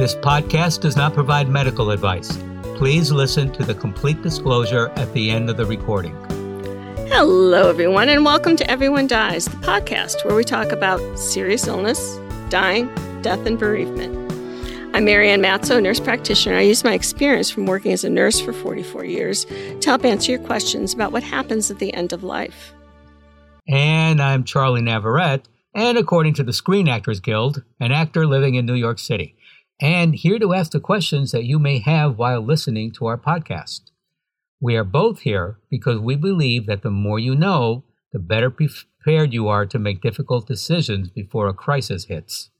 This podcast does not provide medical advice. Please listen to the complete disclosure at the end of the recording. Hello, everyone, and welcome to Everyone Dies, the podcast where we talk about serious illness, dying, death, and bereavement. I'm Marianne Matzo, nurse practitioner. I use my experience from working as a nurse for 44 years to help answer your questions about what happens at the end of life. And I'm Charlie Navarrete, and according to the Screen Actors Guild, an actor living in New York City, and here to ask the questions that you may have while listening to our podcast. We are both here because we believe that the more you know, the better prepared you are to make difficult decisions before a crisis hits.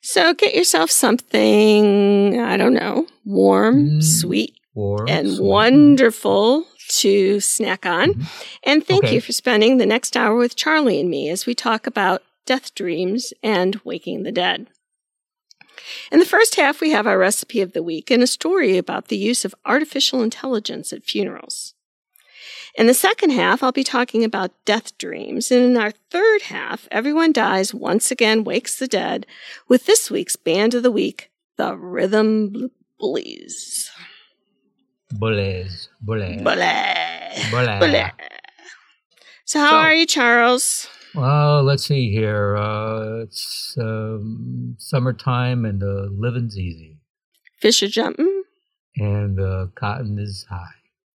So get yourself something, I don't know, warm, mm, sweet, warm, and sweet. wonderful to snack on. Mm-hmm. And thank okay. you for spending the next hour with Charlie and me as we talk about death dreams and waking the dead. In the first half, we have our recipe of the week and a story about the use of artificial intelligence at funerals. In the second half, I'll be talking about death dreams. And in our third half, Everyone Dies Once Again Wakes the Dead with this week's band of the week, the Rhythm Bullies. Bullies. Bullies. Bullies. Bullies. So, how so, are you, Charles? Well, let's see here. Uh, it's um, summertime and the living's easy. Fish are jumping. And the cotton is high.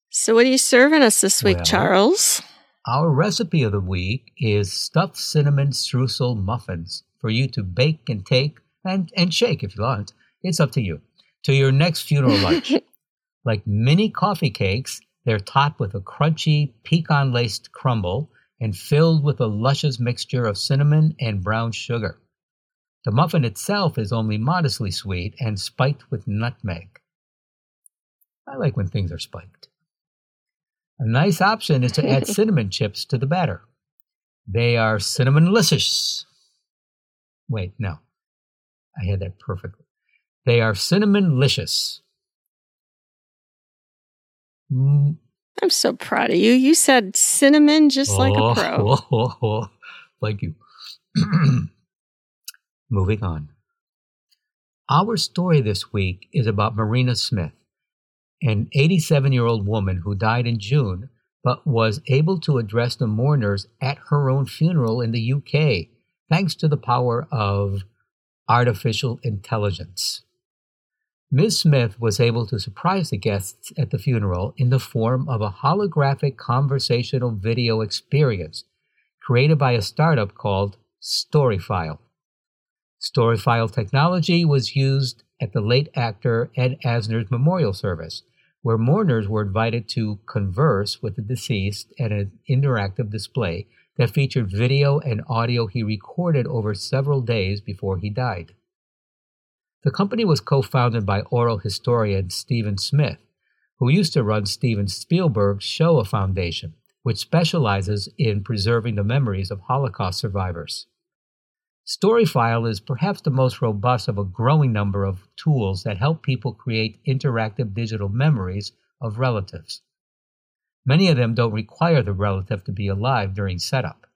So, what are you serving us this week, well, Charles? Our recipe of the week is stuffed cinnamon streusel muffins for you to bake and take and, and shake if you want. It's up to you. To your next funeral lunch. like mini coffee cakes, they're topped with a crunchy pecan laced crumble and filled with a luscious mixture of cinnamon and brown sugar. The muffin itself is only modestly sweet and spiked with nutmeg. I like when things are spiked. A nice option is to add cinnamon chips to the batter. They are cinnamon-licious. Wait, no. I had that perfectly. They are cinnamon-licious. Mm, I'm so proud of you. You said cinnamon just oh, like a pro. Oh, oh, oh, oh. Thank you. Moving on. Our story this week is about Marina Smith, an 87 year old woman who died in June but was able to address the mourners at her own funeral in the UK thanks to the power of artificial intelligence. Ms. Smith was able to surprise the guests at the funeral in the form of a holographic conversational video experience created by a startup called Storyfile. Storyfile technology was used at the late actor Ed Asner's memorial service, where mourners were invited to converse with the deceased at an interactive display that featured video and audio he recorded over several days before he died. The company was co founded by oral historian Stephen Smith, who used to run Steven Spielberg's Shoah Foundation, which specializes in preserving the memories of Holocaust survivors. Storyfile is perhaps the most robust of a growing number of tools that help people create interactive digital memories of relatives. Many of them don't require the relative to be alive during setup.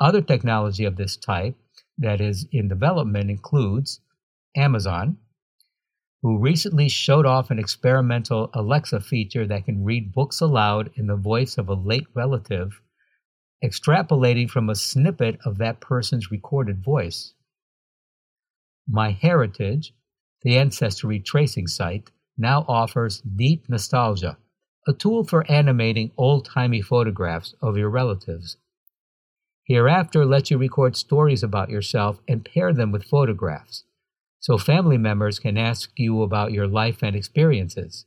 Other technology of this type that is in development includes Amazon, who recently showed off an experimental Alexa feature that can read books aloud in the voice of a late relative, extrapolating from a snippet of that person's recorded voice. MyHeritage, the ancestry tracing site, now offers Deep Nostalgia, a tool for animating old timey photographs of your relatives. Hereafter lets you record stories about yourself and pair them with photographs so family members can ask you about your life and experiences.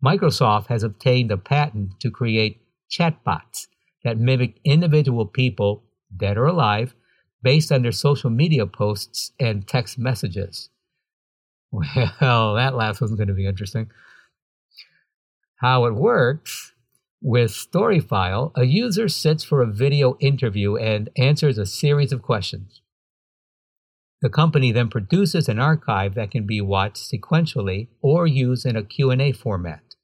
Microsoft has obtained a patent to create chatbots that mimic individual people, dead or alive, based on their social media posts and text messages. Well, that last one's going to be interesting. How it works with Storyfile, a user sits for a video interview and answers a series of questions. The company then produces an archive that can be watched sequentially or used in a Q&A format.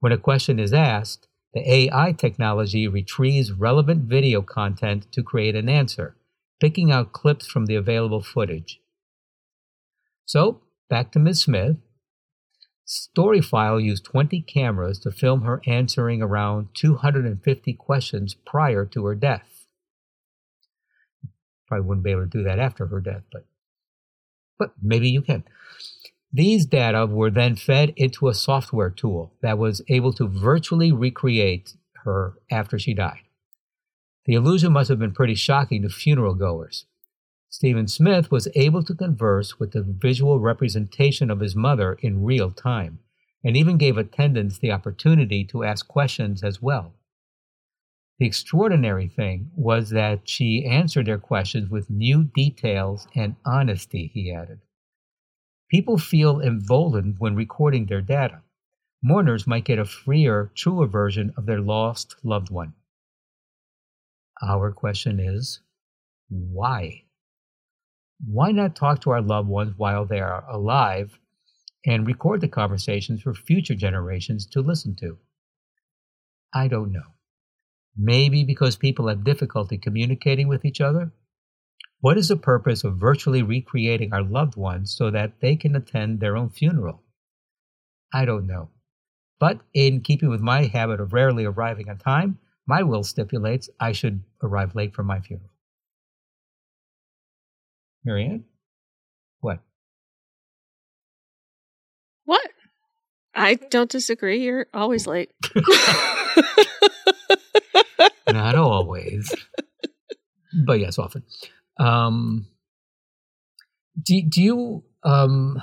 When a question is asked, the AI technology retrieves relevant video content to create an answer, picking out clips from the available footage. So, back to Ms. Smith. Storyfile used 20 cameras to film her answering around 250 questions prior to her death. Probably wouldn't be able to do that after her death, but but maybe you can. These data were then fed into a software tool that was able to virtually recreate her after she died. The illusion must have been pretty shocking to funeral goers. Stephen Smith was able to converse with the visual representation of his mother in real time, and even gave attendants the opportunity to ask questions as well. The extraordinary thing was that she answered their questions with new details and honesty, he added. People feel emboldened when recording their data. Mourners might get a freer, truer version of their lost loved one. Our question is why? Why not talk to our loved ones while they are alive and record the conversations for future generations to listen to? I don't know. Maybe because people have difficulty communicating with each other? What is the purpose of virtually recreating our loved ones so that they can attend their own funeral? I don't know. But in keeping with my habit of rarely arriving on time, my will stipulates I should arrive late for my funeral. Marianne? What? What? I don't disagree. You're always late. Not always. But yes, often. Um, do, do you, um,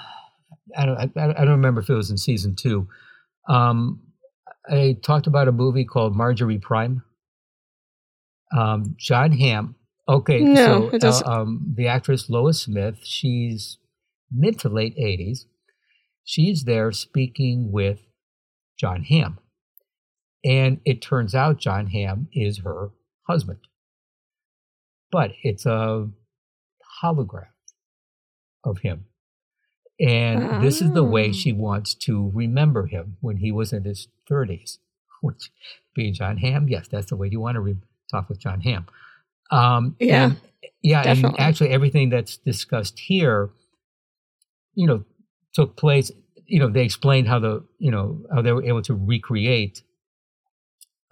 I don't, I, I don't remember if it was in season two. Um, I talked about a movie called Marjorie Prime. Um, Jon Hamm. Okay, no, so uh, um, the actress Lois Smith, she's mid to late 80s. She's there speaking with Jon Hamm. And it turns out Jon Hamm is her husband but it's a holograph of him. And this is the way she ah. wants to remember him when he was in his 30s, which being Jon Hamm, yes, that's the way you want to re- talk with Jon Hamm. Um, yeah. And, yeah. Definitely. And actually, everything that's discussed here, you know, took place. You know, they explained how the, you know, how they were able to recreate,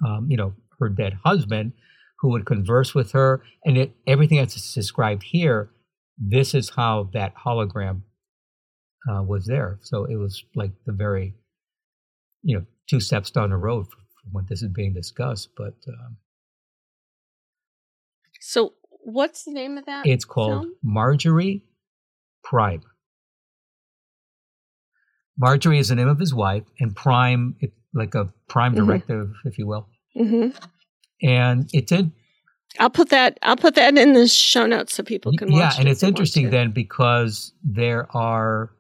um, you know, her dead husband who would converse with her. And it, everything that's described here, this is how that hologram uh, was there. So it was like the very, you know, two steps down the road from, when this is being discussed. But um, so, what's the name of that? It's called film? Marjorie Prime. Marjorie is the name of his wife, and Prime, it, like a prime mm-hmm. directive, mm-hmm. if you will. Mm-hmm and it did. I'll put that. I'll put that in the show notes so people can watch. Yeah, and it's interesting then because there are,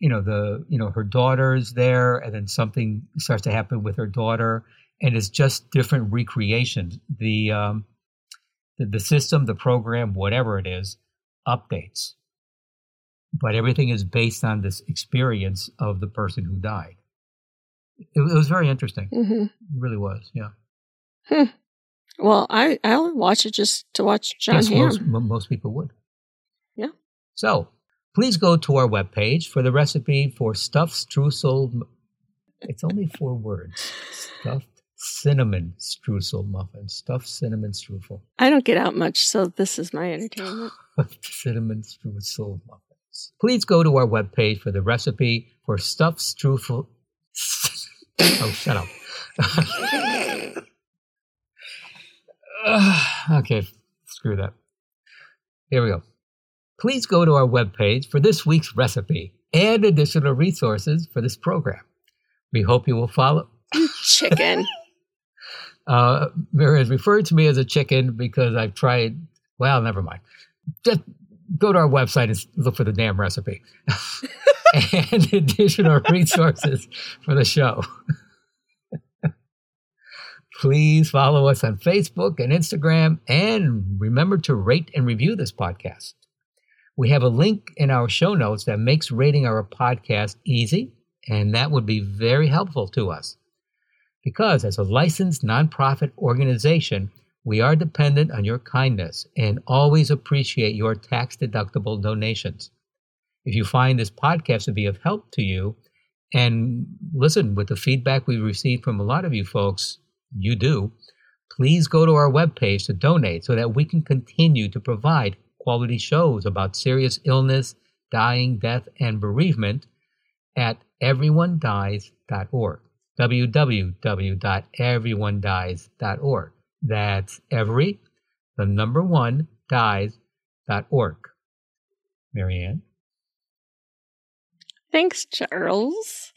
you know, the you know her daughter's there, and then something starts to happen with her daughter, and it's just different recreations. The um, the, the system, the program, whatever it is, updates, but everything is based on this experience of the person who died. It, it was very interesting. Mm-hmm. It really was. Yeah. Hmm. Well, I I'll watch it just to watch Jon yes, Hamm. Most, most people would. Yeah. So please go to our webpage for the recipe for stuffed streusel. It's only four words: stuffed cinnamon streusel muffin. Stuffed cinnamon streusel. I don't get out much, so this is my entertainment. cinnamon streusel muffins. Please go to our webpage for the recipe for stuffed streusel. Oh, shut up. okay, screw that. Here we go. Please go to our webpage for this week's recipe and additional resources for this program. We hope you will follow. Chicken. uh, Mary has referred to me as a chicken because I've tried. Well, never mind. Just go to our website and look for the damn recipe and additional resources for the show. Please follow us on Facebook and Instagram, and remember to rate and review this podcast. We have a link in our show notes that makes rating our podcast easy, and that would be very helpful to us. Because as a licensed nonprofit organization, we are dependent on your kindness and always appreciate your tax deductible donations. If you find this podcast to be of help to you, and listen, with the feedback we've received from a lot of you folks, you do, please go to our webpage to donate so that we can continue to provide quality shows about serious illness, dying, death, and bereavement at everyonedies.org. www.everyonedies.org. That's every, the number one, dies.org. Marianne? Thanks, Charles.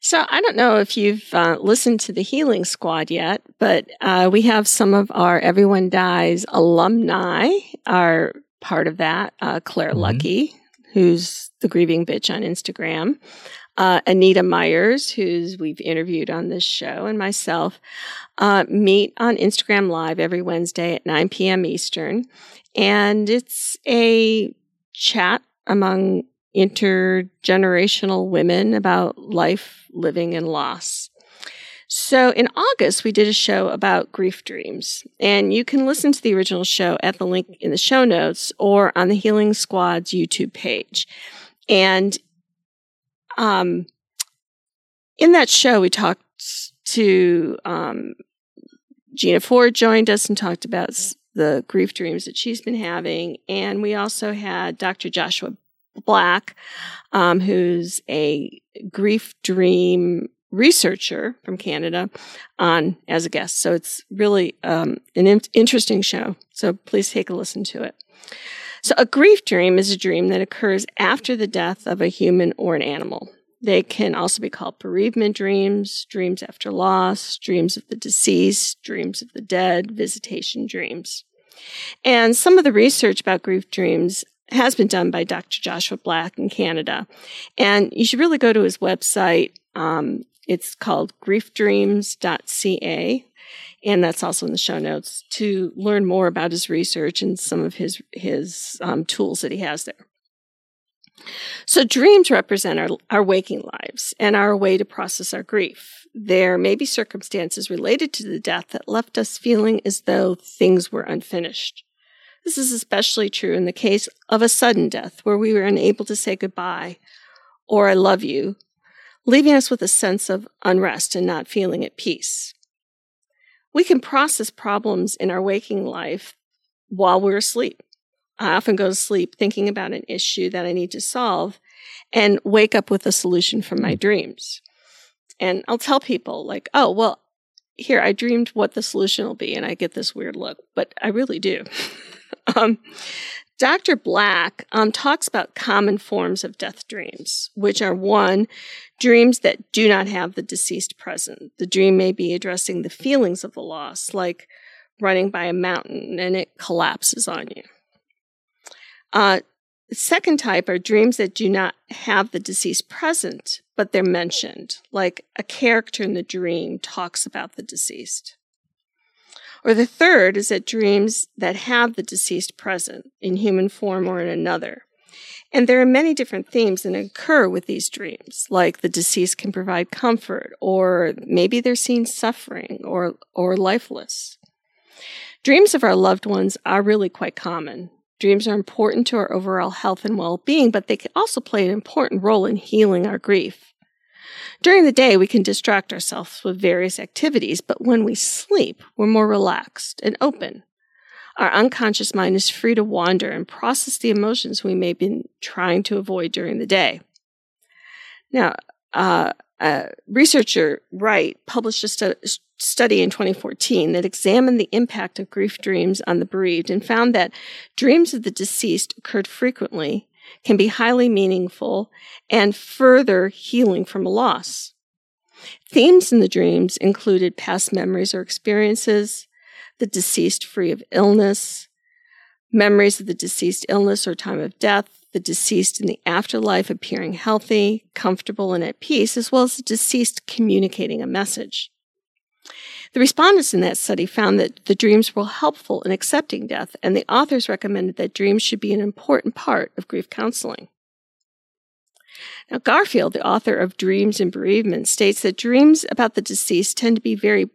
So I don't know if you've uh, listened to the Healing Squad yet, but uh, we have some of our Everyone Dies alumni are part of that. Uh, Claire mm-hmm. Lucky, who's the grieving bitch on Instagram. Uh, Anita Myers, who's we've interviewed on this show, and myself uh, meet on Instagram Live every Wednesday at 9 p.m. Eastern, and it's a chat among intergenerational women about life, living, and loss. So in August, we did a show about grief dreams, and you can listen to the original show at the link in the show notes or on the Healing Squad's YouTube page. And um, in that show, we talked to um, Gina Ford joined us and talked about the grief dreams that she's been having, and we also had Dr. Joshua Black, um, who's a grief dream researcher from Canada, on as a guest. So it's really um, an in- interesting show. So please take a listen to it. So a grief dream is a dream that occurs after the death of a human or an animal. They can also be called bereavement dreams, dreams after loss, dreams of the deceased, dreams of the dead, visitation dreams. And some of the research about grief dreams has been done by Dr. Joshua Black in Canada. And you should really go to his website. Um, it's called griefdreams.ca. And that's also in the show notes to learn more about his research and some of his, his um, tools that he has there. So dreams represent our, our waking lives and our way to process our grief. There may be circumstances related to the death that left us feeling as though things were unfinished. This is especially true in the case of a sudden death where we were unable to say goodbye or I love you, leaving us with a sense of unrest and not feeling at peace. We can process problems in our waking life while we're asleep. I often go to sleep thinking about an issue that I need to solve and wake up with a solution from my hmm. dreams. And I'll tell people, like, oh, well, here, I dreamed what the solution will be, and I get this weird look, but I really do. Um, Dr. Black um, talks about common forms of death dreams, which are one, dreams that do not have the deceased present. The dream may be addressing the feelings of the loss, like running by a mountain and it collapses on you. Uh, second type are dreams that do not have the deceased present, but they're mentioned, like a character in the dream talks about the deceased. Or the third is that dreams that have the deceased present in human form or in another. And there are many different themes that occur with these dreams, like the deceased can provide comfort, or maybe they're seen suffering or, or lifeless. Dreams of our loved ones are really quite common. Dreams are important to our overall health and well being, but they can also play an important role in healing our grief. During the day, we can distract ourselves with various activities, but when we sleep, we're more relaxed and open. Our unconscious mind is free to wander and process the emotions we may have been trying to avoid during the day. Now, uh, researcher Wright published a stu- study in 2014 that examined the impact of grief dreams on the bereaved and found that dreams of the deceased occurred frequently can be highly meaningful and further healing from a loss. Themes in the dreams included past memories or experiences, the deceased free of illness, memories of the deceased illness or time of death, the deceased in the afterlife appearing healthy, comfortable, and at peace, as well as the deceased communicating a message. The respondents in that study found that the dreams were helpful in accepting death, and the authors recommended that dreams should be an important part of grief counseling. Now, Garfield, the author of Dreams and Bereavement, states that dreams about the deceased tend to be very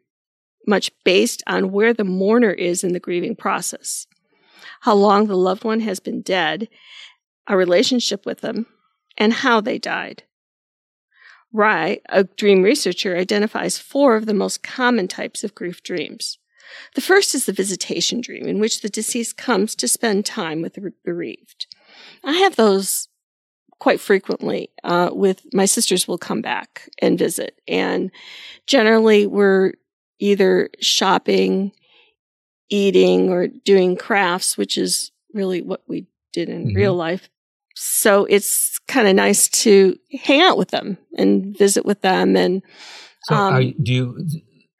much based on where the mourner is in the grieving process, how long the loved one has been dead, a relationship with them, and how they died. Rye, a dream researcher, identifies four of the most common types of grief dreams. The first is the visitation dream, in which the deceased comes to spend time with the bereaved. I have those quite frequently uh, with my sisters will come back and visit and generally we're either shopping eating or doing crafts which is really what we did in mm-hmm. real life so it's kind of nice to hang out with them and visit with them and so um, you, do you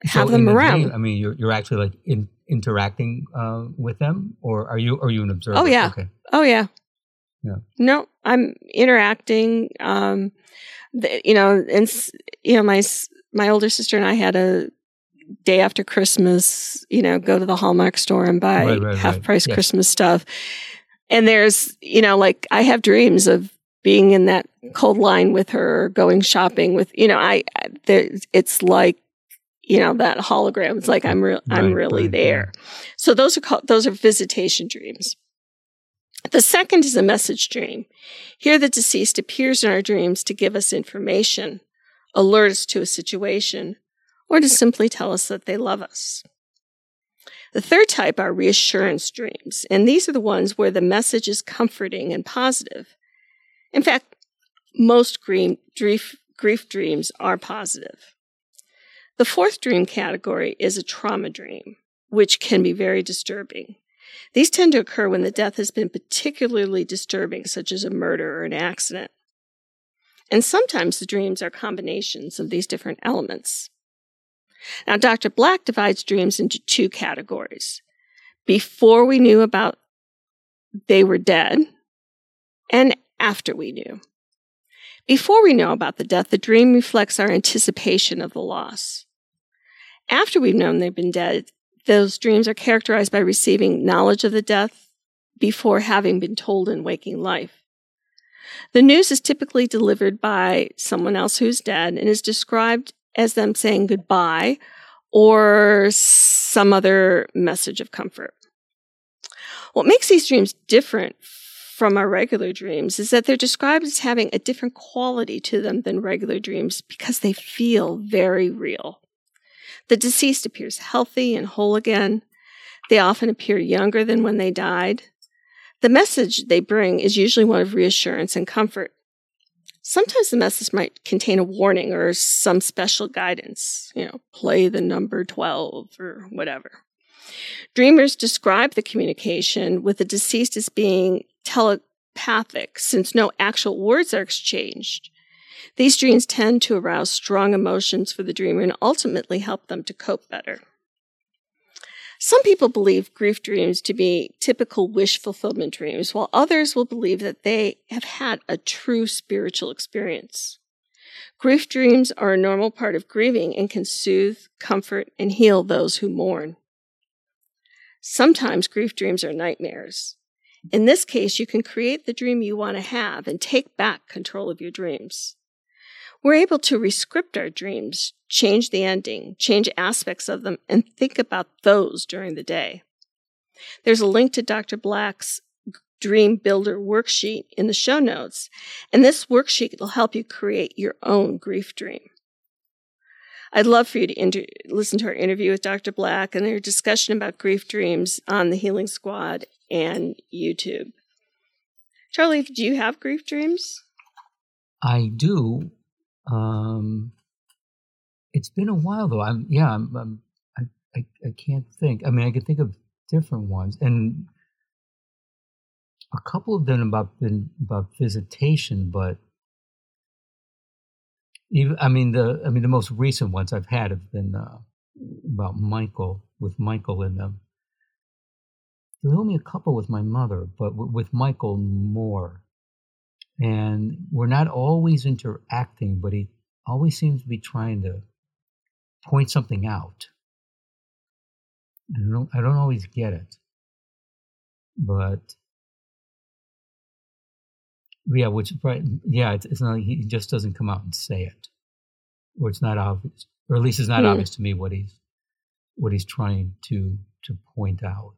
have so them around i mean you're, you're actually like in, interacting uh, with them or are you are you an observer oh yeah okay. oh yeah yeah. No, I'm interacting. Um, the, you know, and you know, my my older sister and I had a day after Christmas. You know, go to the Hallmark store and buy right, right, half price right. Christmas stuff. And there's, you know, like I have dreams of being in that cold line with her, going shopping with, you know, I, there, it's like, you know, that hologram. It's like I'm real, I'm really there. Yeah. So those are called, those are visitation dreams. The second is a message dream. Here, the deceased appears in our dreams to give us information, alert us to a situation, or to simply tell us that they love us. The third type are reassurance dreams, and these are the ones where the message is comforting and positive. In fact, most grief, grief dreams are positive. The fourth dream category is a trauma dream, which can be very disturbing. These tend to occur when the death has been particularly disturbing, such as a murder or an accident. And sometimes the dreams are combinations of these different elements. Now, Dr. Black divides dreams into two categories. Before we knew about they were dead, and after we knew. Before we know about the death, the dream reflects our anticipation of the loss. After we've known they've been dead, those dreams are characterized by receiving knowledge of the death before having been told in waking life. The news is typically delivered by someone else who's dead and is described as them saying goodbye or some other message of comfort. What makes these dreams different from our regular dreams is that they're described as having a different quality to them than regular dreams because they feel very real. The deceased appears healthy and whole again. They often appear younger than when they died. The message they bring is usually one of reassurance and comfort. Sometimes the message might contain a warning or some special guidance, you know, play the number 12 or whatever. Dreamers describe the communication with the deceased as being telepathic since no actual words are exchanged. These dreams tend to arouse strong emotions for the dreamer and ultimately help them to cope better. Some people believe grief dreams to be typical wish fulfillment dreams, while others will believe that they have had a true spiritual experience. Grief dreams are a normal part of grieving and can soothe, comfort, and heal those who mourn. Sometimes grief dreams are nightmares. In this case, you can create the dream you want to have and take back control of your dreams. We're able to rescript our dreams, change the ending, change aspects of them, and think about those during the day. There's a link to Dr. Black's Dream Builder worksheet in the show notes, and this worksheet will help you create your own grief dream. I'd love for you to inter- listen to our interview with Dr. Black and their discussion about grief dreams on the Healing Squad and YouTube. Charlie, do you have grief dreams? I do. Um, it's been a while though. I'm yeah. I'm, I'm I, I I can't think. I mean, I can think of different ones, and a couple of them about been about visitation, but even I mean the I mean the most recent ones I've had have been uh, about Michael with Michael in them. There were only a couple with my mother, but w- with Michael more and we're not always interacting, but he always seems to be trying to point something out. I don't, I don't always get it, but yeah, which right, yeah, it's, it's not. He just doesn't come out and say it, or it's not obvious, or at least it's not mm. obvious to me what he's what he's trying to to point out.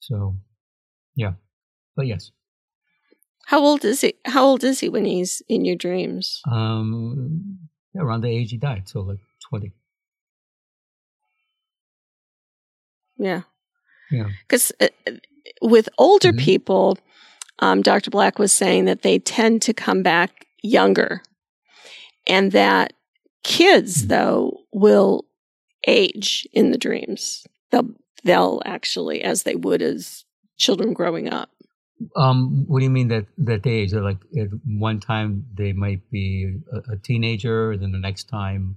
So, yeah, but yes. How old is he? How old is he when he's in your dreams? Um, around the age he died, so like twenty. Yeah. Yeah. Because uh, with older mm-hmm. people, um, Dr. Black was saying that they tend to come back younger, and that kids, mm-hmm. though, will age in the dreams. They'll they'll actually, as they would as children growing up. Um, what do you mean that that they age? like at one time they might be a, a teenager, then the next time.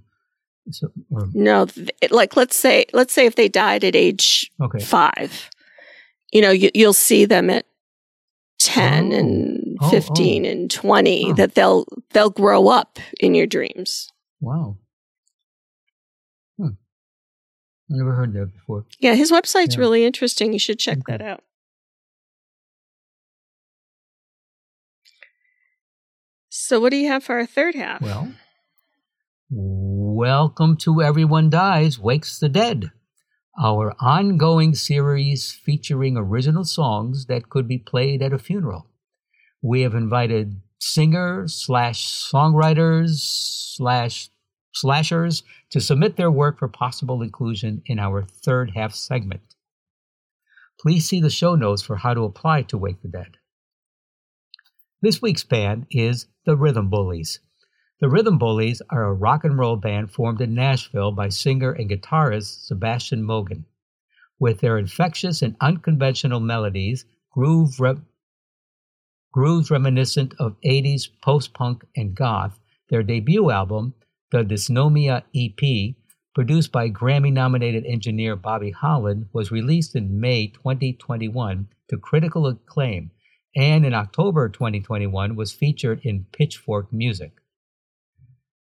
So, or... No, like let's say let's say if they died at age okay. five, you know, you, will see them at ten oh. and oh, fifteen oh. and twenty. That they'll they'll grow up in your dreams. Wow. Hmm. I never heard that before. Yeah, his website's yeah. really interesting. You should check okay. that out. So, what do you have for our third half? Well, welcome to Everyone Dies, Wakes the Dead, our ongoing series featuring original songs that could be played at a funeral. We have invited singers slash songwriters slash slashers to submit their work for possible inclusion in our third half segment. Please see the show notes for how to apply to Wake the Dead. This week's band is the Rhythm Bullies. The Rhythm Bullies are a rock and roll band formed in Nashville by singer and guitarist Sebastian Mogan. With their infectious and unconventional melodies, groove re- grooves reminiscent of 80s post punk and goth, their debut album, the Dysnomia EP, produced by Grammy nominated engineer Bobby Holland, was released in May 2021 to critical acclaim and in October 2021 was featured in Pitchfork Music.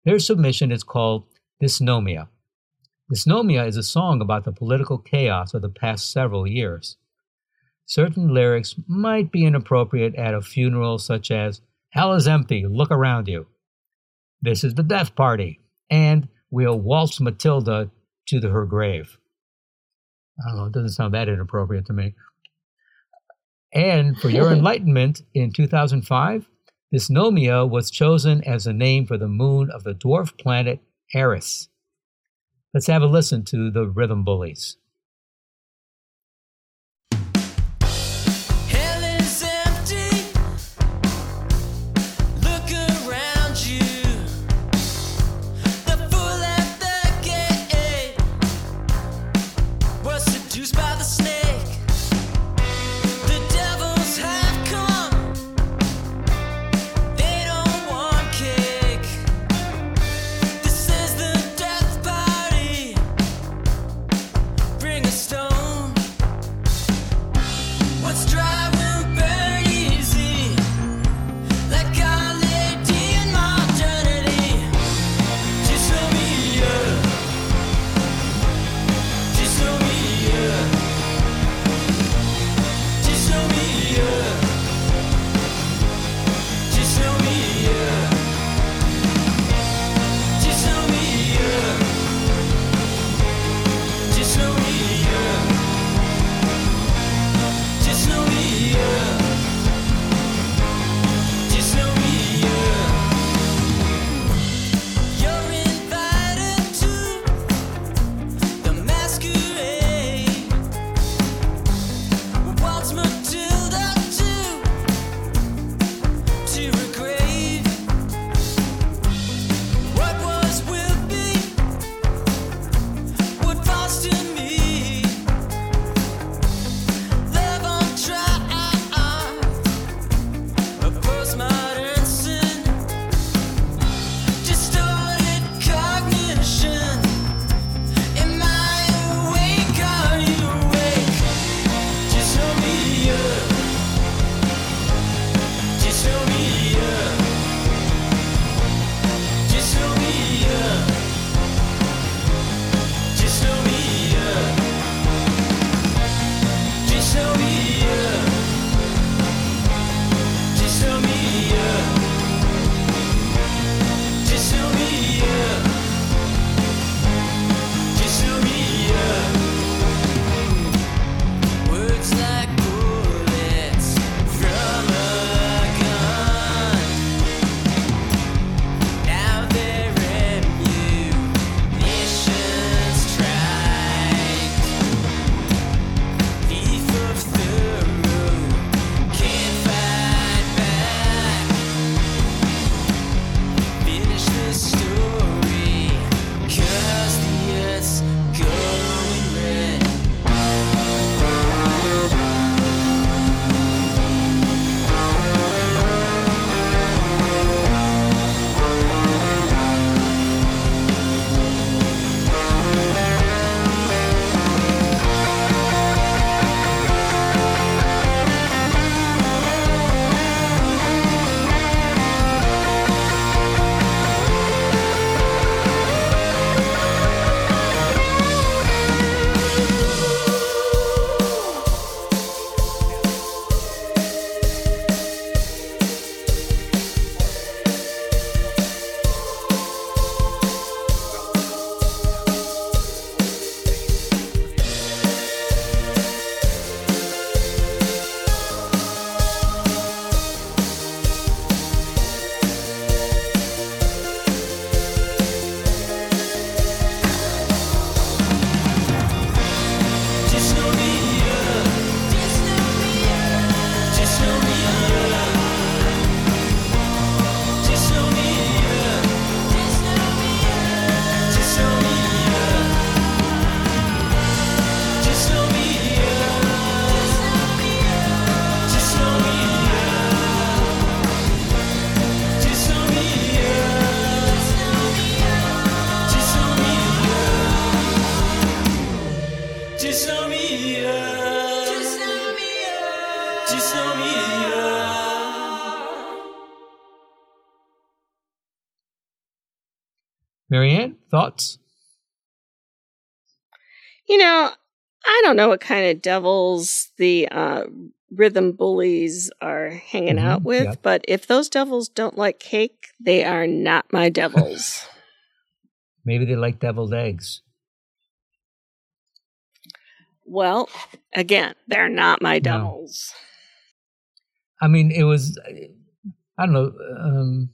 Their submission is called Dysnomia. Dysnomia is a song about the political chaos of the past several years. Certain lyrics might be inappropriate at a funeral, such as, Hell is empty, look around you. This is the death party, and we'll waltz Matilda to the, her grave. I don't know, it doesn't sound that inappropriate to me. And for your enlightenment, in 2005, Dysnomia was chosen as the name for the moon of the dwarf planet Eris. Let's have a listen to the Rhythm Bullies. Marianne, thoughts? You know, I don't know what kind of devils the uh, rhythm bullies are hanging mm-hmm, out with, but if those devils don't like cake, they are not my devils. Maybe they like deviled eggs. Well, again, they're not my devils. No. I mean, it was, I don't know, um,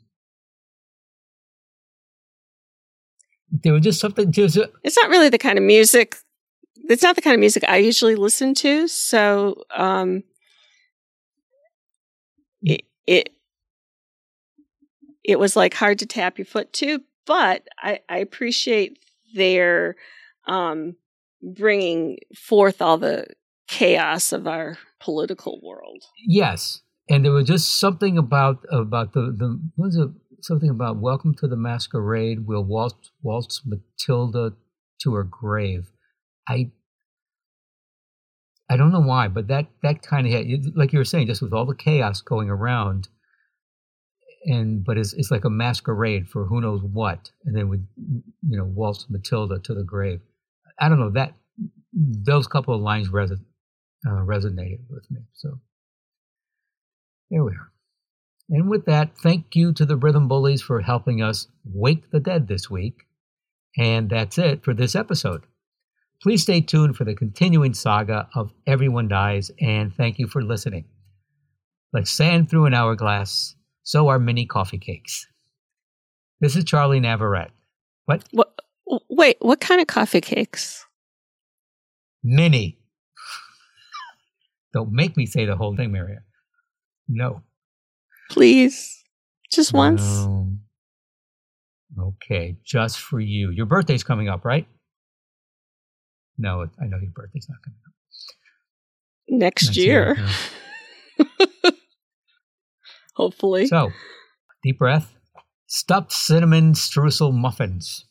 there was just something, just, it's not really the kind of music it's not the kind of music I usually listen to. So, um, it, it, it was like hard to tap your foot to, but I, I appreciate their, um, bringing forth all the chaos of our political world. Yes. And there was just something about, about the, the, was it something about welcome to the masquerade. We'll waltz, waltz Matilda to her grave. I I don't know why, but that that kind of like you were saying, just with all the chaos going around, and but it's it's like a masquerade for who knows what, and then with you know waltz Matilda to the grave. I don't know that those couple of lines reson, uh, resonated with me. So there we are. And with that, thank you to the Rhythm Bullies for helping us wake the dead this week. And that's it for this episode. Please stay tuned for the continuing saga of Everyone Dies, and thank you for listening. Like sand through an hourglass, so are mini coffee cakes. This is Charlie Navarrete. What? what? Wait, what kind of coffee cakes? Mini. Don't make me say the whole thing, Maria. No. Please. Just once. No. Okay, just for you. Your birthday's coming up, right? No, I know your birthday's not coming up. Next, Next year. year Hopefully. So, deep breath. Stuffed cinnamon streusel muffins.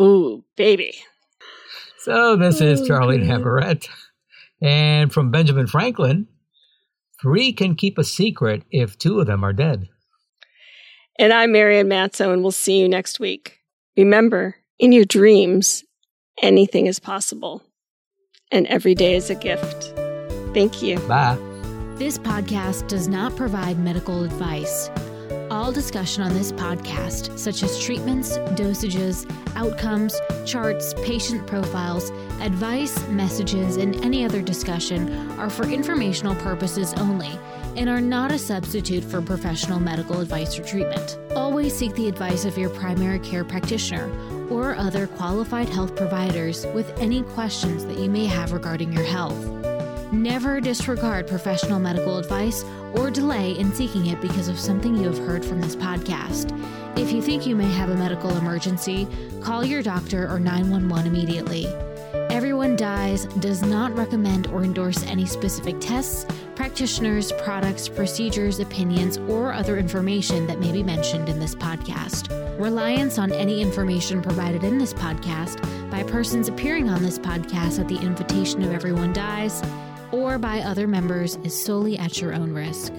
Ooh, baby. So, this is oh, Charlie good. Navarrete. And from Benjamin Franklin, three can keep a secret if two of them are dead. And I'm Marianne Matzo, and we'll see you next week. Remember, in your dreams, anything is possible, and every day is a gift. Thank you. Bye. This podcast does not provide medical advice. All discussion on this podcast, such as treatments, dosages, outcomes, charts, patient profiles, advice, messages, and any other discussion, are for informational purposes only and are not a substitute for professional medical advice or treatment. Always seek the advice of your primary care practitioner or other qualified health providers with any questions that you may have regarding your health. Never disregard professional medical advice or delay in seeking it because of something you have heard from this podcast. If you think you may have a medical emergency, call your doctor or 911 immediately. Everyone Dies does not recommend or endorse any specific tests, practitioners, products, procedures, opinions, or other information that may be mentioned in this podcast. Reliance on any information provided in this podcast by persons appearing on this podcast at the invitation of Everyone Dies or by other members is solely at your own risk.